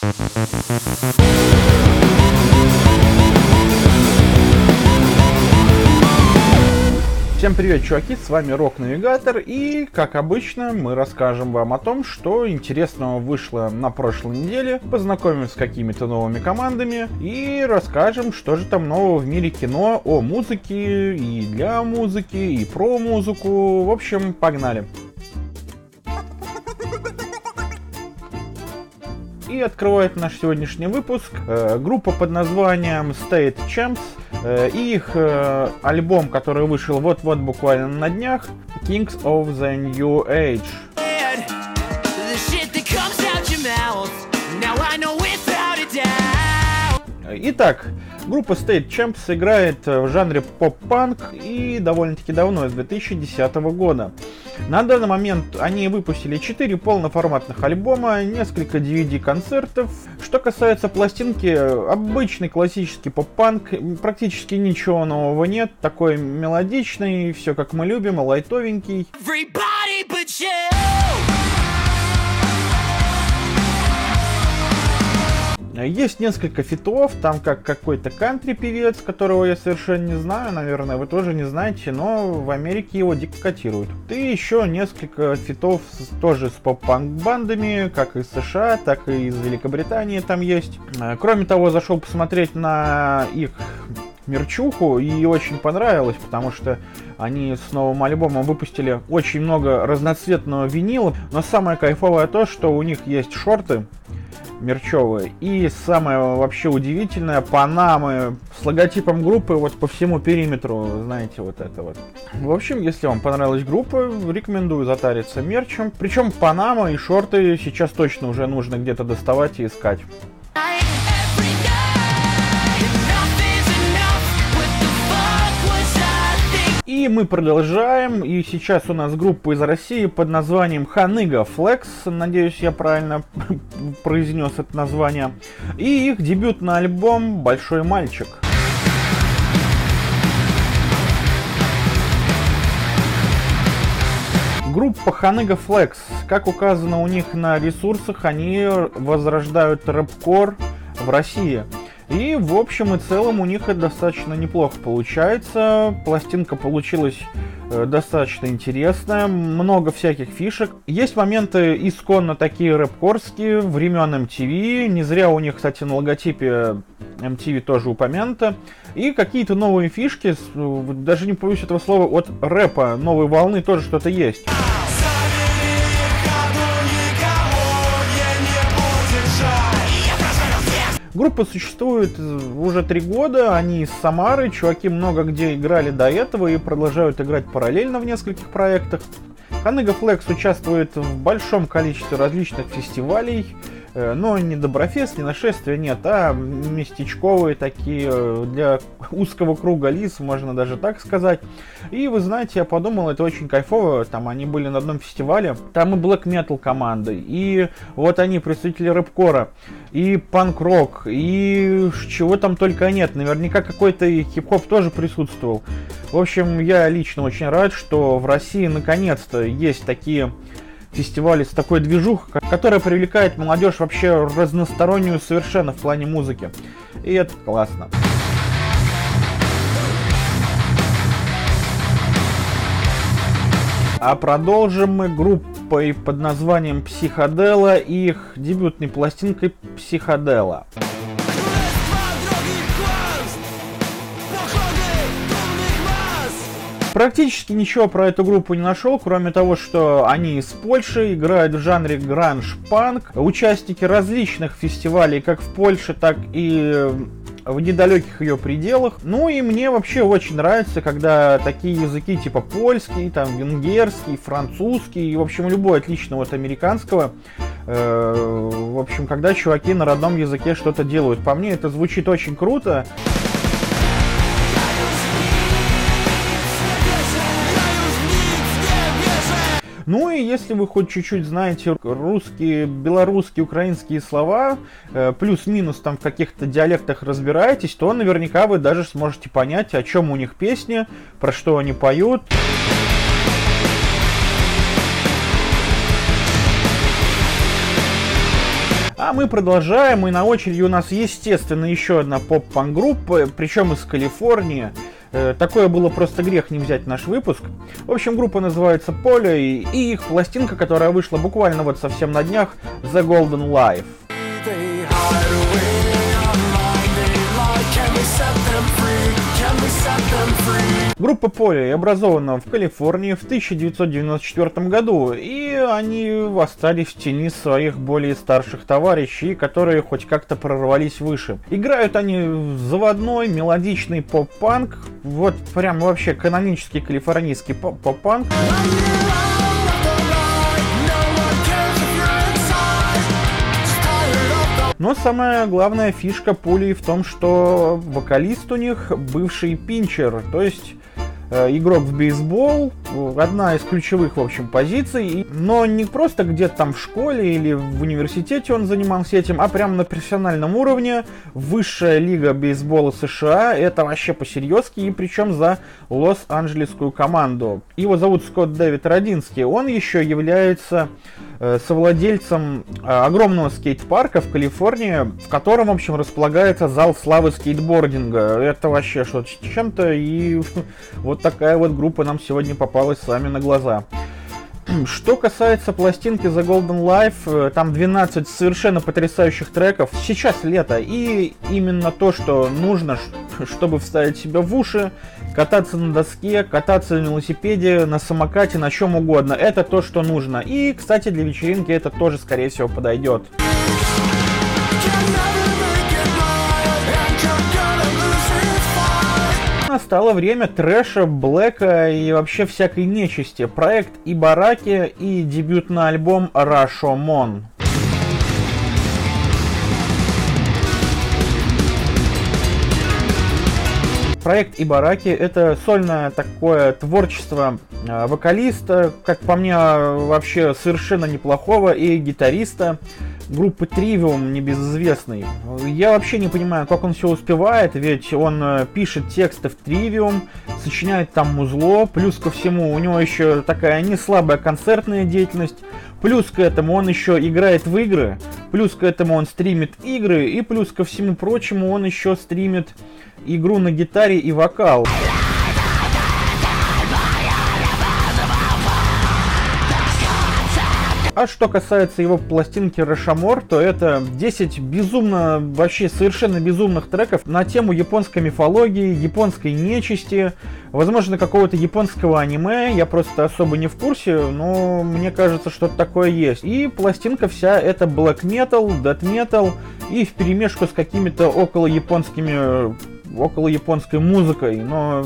Всем привет, чуваки, с вами Рок Навигатор, и, как обычно, мы расскажем вам о том, что интересного вышло на прошлой неделе, познакомимся с какими-то новыми командами, и расскажем, что же там нового в мире кино о музыке, и для музыки, и про музыку, в общем, погнали. И открывает наш сегодняшний выпуск э, группа под названием State Champs э, и их э, альбом, который вышел вот-вот буквально на днях, Kings of the New Age. Итак, группа State Champs играет в жанре поп-панк и довольно-таки давно, с 2010 года. На данный момент они выпустили 4 полноформатных альбома, несколько DVD-концертов. Что касается пластинки, обычный классический поп-панк, практически ничего нового нет, такой мелодичный, все как мы любим, лайтовенький. Everybody but you! Есть несколько фитов, там как какой-то кантри-певец, которого я совершенно не знаю, наверное, вы тоже не знаете, но в Америке его дико котируют. И еще несколько фитов тоже с поп-панк бандами, как из США, так и из Великобритании там есть. Э, кроме того, зашел посмотреть на их мерчуху и очень понравилось, потому что они с новым альбомом выпустили очень много разноцветного винила, но самое кайфовое то, что у них есть шорты, мерчевые. И самое вообще удивительное, панамы с логотипом группы вот по всему периметру, знаете, вот это вот. В общем, если вам понравилась группа, рекомендую затариться мерчем. Причем панама и шорты сейчас точно уже нужно где-то доставать и искать. И мы продолжаем, и сейчас у нас группа из России под названием Ханыга Flex, надеюсь, я правильно произнес это название, и их дебютный альбом «Большой мальчик». Группа Ханыга Flex, как указано у них на ресурсах, они возрождают рэпкор в России – и в общем и целом у них это достаточно неплохо получается. Пластинка получилась э, достаточно интересная, много всяких фишек. Есть моменты исконно такие рэпкорские, времен MTV. Не зря у них, кстати, на логотипе MTV тоже упомянуто. И какие-то новые фишки, даже не боюсь этого слова, от рэпа новой волны тоже что-то есть. Группа существует уже три года, они из Самары, чуваки много где играли до этого и продолжают играть параллельно в нескольких проектах. Ханыга Флекс участвует в большом количестве различных фестивалей, Э, но не Доброфест, не нашествия нет, а местечковые такие э, для узкого круга лиц, можно даже так сказать. И вы знаете, я подумал, это очень кайфово, там они были на одном фестивале, там и Black Metal команды, и вот они представители рэпкора, и панк-рок, и чего там только нет, наверняка какой-то хип-хоп тоже присутствовал. В общем, я лично очень рад, что в России наконец-то есть такие фестивале с такой движухой, которая привлекает молодежь вообще разностороннюю совершенно в плане музыки. И это классно. А продолжим мы группой под названием Психодела и их дебютной пластинкой Психодела. Практически ничего про эту группу не нашел, кроме того, что они из Польши, играют в жанре гранж-панк, участники различных фестивалей как в Польше, так и в недалеких ее пределах. Ну и мне вообще очень нравится, когда такие языки типа польский, там венгерский, французский, и, в общем, любой отличного от американского. Э, в общем, когда чуваки на родном языке что-то делают. По мне это звучит очень круто. Ну и если вы хоть чуть-чуть знаете русские, белорусские, украинские слова, э, плюс-минус там в каких-то диалектах разбираетесь, то наверняка вы даже сможете понять, о чем у них песни, про что они поют. А мы продолжаем, и на очереди у нас, естественно, еще одна поп-панк группа, причем из Калифорнии. Э, такое было просто грех не взять наш выпуск. В общем, группа называется Поле, и, и их пластинка, которая вышла буквально вот совсем на днях, The Golden Life. Группа Поле образована в Калифорнии в 1994 году, и они остались в тени своих более старших товарищей, которые хоть как-то прорвались выше. Играют они заводной, мелодичный поп-панк, вот прям вообще канонический калифорнийский поп-панк. Но самая главная фишка пули в том, что вокалист у них бывший пинчер, то есть Э, игрок в бейсбол, одна из ключевых, в общем, позиций, но не просто где-то там в школе или в университете он занимался этим, а прямо на профессиональном уровне, высшая лига бейсбола США, это вообще по-серьезки, и причем за Лос-Анджелесскую команду. Его зовут Скотт Дэвид Родинский, он еще является совладельцем э, огромного скейт-парка в Калифорнии, в котором, в общем, располагается зал славы скейтбординга. Это вообще что-то чем-то, и вот такая вот группа нам сегодня попалась с вами на глаза. Что касается пластинки The Golden Life, э, там 12 совершенно потрясающих треков. Сейчас лето, и именно то, что нужно, чтобы вставить себя в уши, кататься на доске, кататься на велосипеде, на самокате, на чем угодно. Это то, что нужно. И, кстати, для вечеринки это тоже, скорее всего, подойдет. Настало время трэша, блэка и вообще всякой нечисти. Проект Ибараки и дебютный альбом Рашомон. проект Ибараки это сольное такое творчество вокалиста, как по мне, вообще совершенно неплохого, и гитариста группы Trivium небезызвестный. Я вообще не понимаю, как он все успевает, ведь он э, пишет тексты в Trivium, сочиняет там музло, плюс ко всему у него еще такая не слабая концертная деятельность, плюс к этому он еще играет в игры, плюс к этому он стримит игры, и плюс ко всему прочему он еще стримит игру на гитаре и вокал. А что касается его пластинки Рашамор, то это 10 безумно, вообще совершенно безумных треков на тему японской мифологии, японской нечисти, возможно, какого-то японского аниме, я просто особо не в курсе, но мне кажется, что-то такое есть. И пластинка вся это black metal, death metal и в перемешку с какими-то около японскими, около японской музыкой, но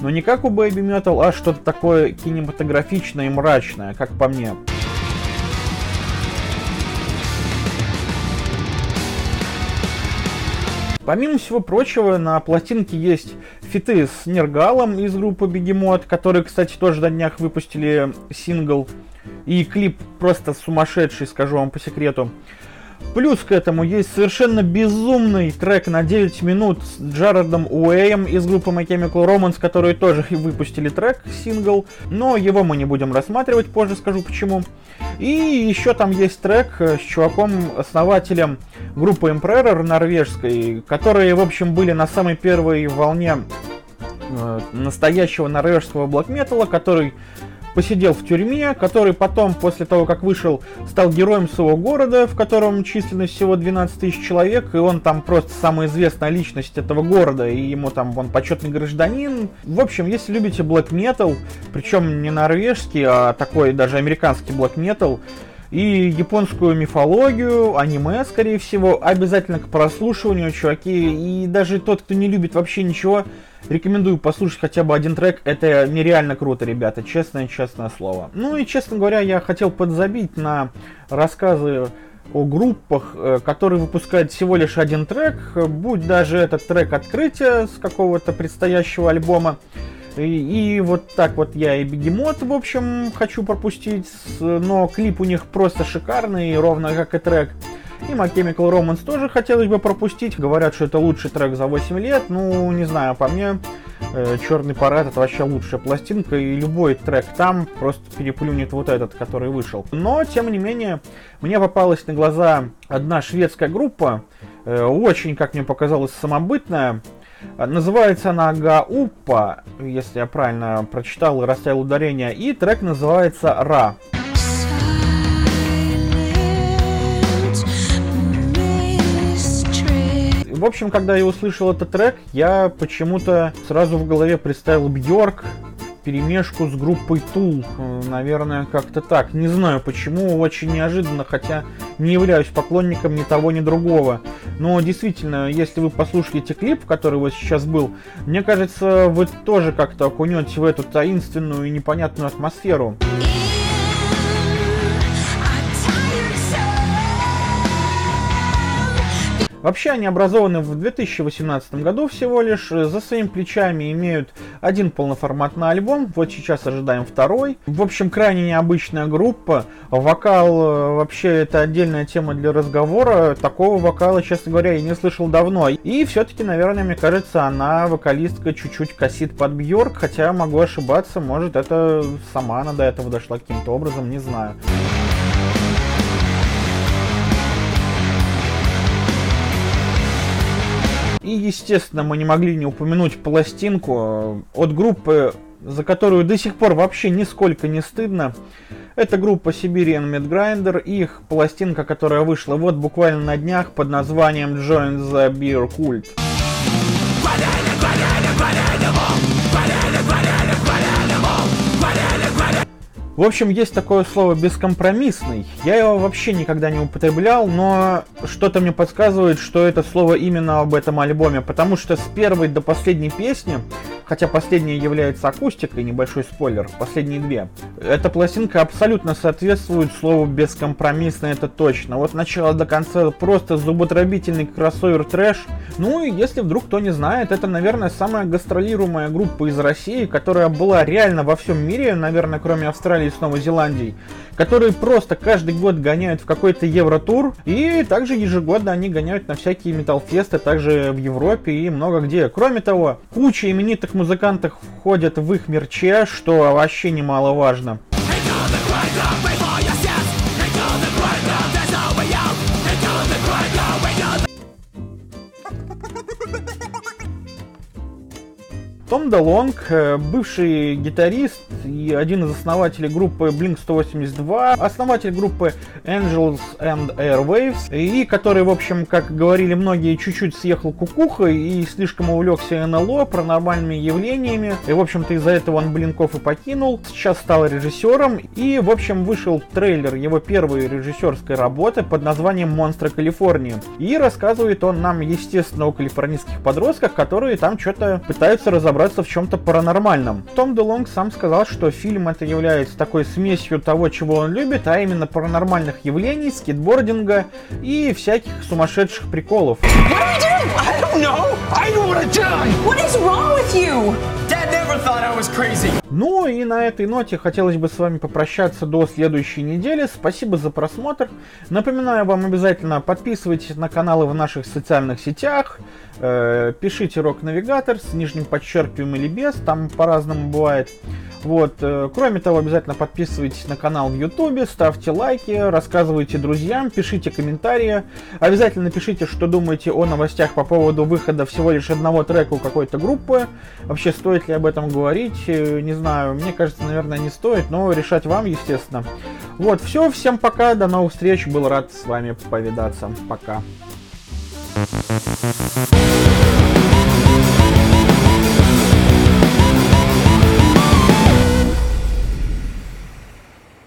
но не как у Baby Metal, а что-то такое кинематографичное и мрачное, как по мне. Помимо всего прочего, на пластинке есть фиты с Нергалом из группы Бегемот, которые, кстати, тоже на днях выпустили сингл. И клип просто сумасшедший, скажу вам по секрету. Плюс к этому есть совершенно безумный трек на 9 минут с Джаредом Уэем из группы My Chemical Romance, которые тоже выпустили трек, сингл, но его мы не будем рассматривать, позже скажу почему. И еще там есть трек с чуваком, основателем группы Emperor норвежской, которые, в общем, были на самой первой волне э, настоящего норвежского блокметалла, который посидел в тюрьме, который потом, после того, как вышел, стал героем своего города, в котором численность всего 12 тысяч человек, и он там просто самая известная личность этого города, и ему там он почетный гражданин. В общем, если любите black metal, причем не норвежский, а такой даже американский black metal, и японскую мифологию, аниме, скорее всего, обязательно к прослушиванию, чуваки. И даже тот, кто не любит вообще ничего, рекомендую послушать хотя бы один трек. Это нереально круто, ребята, честное-честное слово. Ну и, честно говоря, я хотел подзабить на рассказы о группах, э, которые выпускают всего лишь один трек, будь даже этот трек открытия с какого-то предстоящего альбома. И, и вот так вот я и Бегемот, в общем, хочу пропустить, но клип у них просто шикарный, ровно как и трек. И My Chemical Romance тоже хотелось бы пропустить. Говорят, что это лучший трек за 8 лет. Ну, не знаю, по мне, э, Черный парад это вообще лучшая пластинка, и любой трек там просто переплюнет вот этот, который вышел. Но, тем не менее, мне попалась на глаза одна шведская группа, э, очень, как мне показалось, самобытная. Называется она Гауппа, если я правильно прочитал и расставил ударение, и трек называется Ра. В общем, когда я услышал этот трек, я почему-то сразу в голове представил Бьорк, перемешку с группой Тул. Наверное, как-то так. Не знаю почему, очень неожиданно, хотя не являюсь поклонником ни того, ни другого. Но действительно, если вы послушаете клип, который вот сейчас был, мне кажется, вы тоже как-то окунете в эту таинственную и непонятную атмосферу. Вообще они образованы в 2018 году всего лишь, за своими плечами имеют один полноформатный альбом, вот сейчас ожидаем второй. В общем, крайне необычная группа, вокал э, вообще это отдельная тема для разговора, такого вокала, честно говоря, я не слышал давно. И все-таки, наверное, мне кажется, она, вокалистка, чуть-чуть косит под Бьорк, хотя могу ошибаться, может это сама она до этого дошла каким-то образом, не знаю. Естественно, мы не могли не упомянуть пластинку э, от группы, за которую до сих пор вообще нисколько не стыдно. Это группа Siberian Midgrinder их пластинка, которая вышла вот буквально на днях под названием Join the Beer Cult. В общем, есть такое слово бескомпромиссный. Я его вообще никогда не употреблял, но что-то мне подсказывает, что это слово именно об этом альбоме, потому что с первой до последней песни хотя последняя является акустикой, небольшой спойлер, последние две. Эта пластинка абсолютно соответствует слову бескомпромиссно, это точно. Вот начало до конца просто зуботробительный кроссовер трэш. Ну и если вдруг кто не знает, это, наверное, самая гастролируемая группа из России, которая была реально во всем мире, наверное, кроме Австралии с Новой Зеландией, которые просто каждый год гоняют в какой-то Евротур, и также ежегодно они гоняют на всякие металлфесты, также в Европе и много где. Кроме того, куча именитых музыкантов входят в их мерче, что вообще немаловажно. Том DeLong, э, бывший гитарист и один из основателей группы Blink-182, основатель группы Angels and Airwaves, и который, в общем, как говорили многие, чуть-чуть съехал кукухой и слишком увлекся НЛО, паранормальными явлениями, и, в общем-то, из-за этого он Блинков и покинул, сейчас стал режиссером, и, в общем, вышел трейлер его первой режиссерской работы под названием «Монстры Калифорнии», и рассказывает он нам, естественно, о калифорнийских подростках, которые там что-то пытаются разобраться разобраться в чем-то паранормальном. Том Делонг сам сказал, что фильм это является такой смесью того, чего он любит, а именно паранормальных явлений, скейтбординга и всяких сумасшедших приколов. Ну и на этой ноте хотелось бы с вами попрощаться до следующей недели. Спасибо за просмотр. Напоминаю вам обязательно подписывайтесь на каналы в наших социальных сетях. Э, пишите рок-навигатор с нижним подчеркиваем или без, там по-разному бывает. Вот. Э, кроме того, обязательно подписывайтесь на канал в Ютубе, ставьте лайки, рассказывайте друзьям, пишите комментарии. Обязательно пишите, что думаете о новостях по поводу выхода всего лишь одного трека у какой-то группы. Вообще, стоит ли об этом говорить, э, не знаю. Мне кажется, наверное, не стоит, но решать вам, естественно. Вот, все, всем пока, до новых встреч, был рад с вами повидаться. Пока. thank you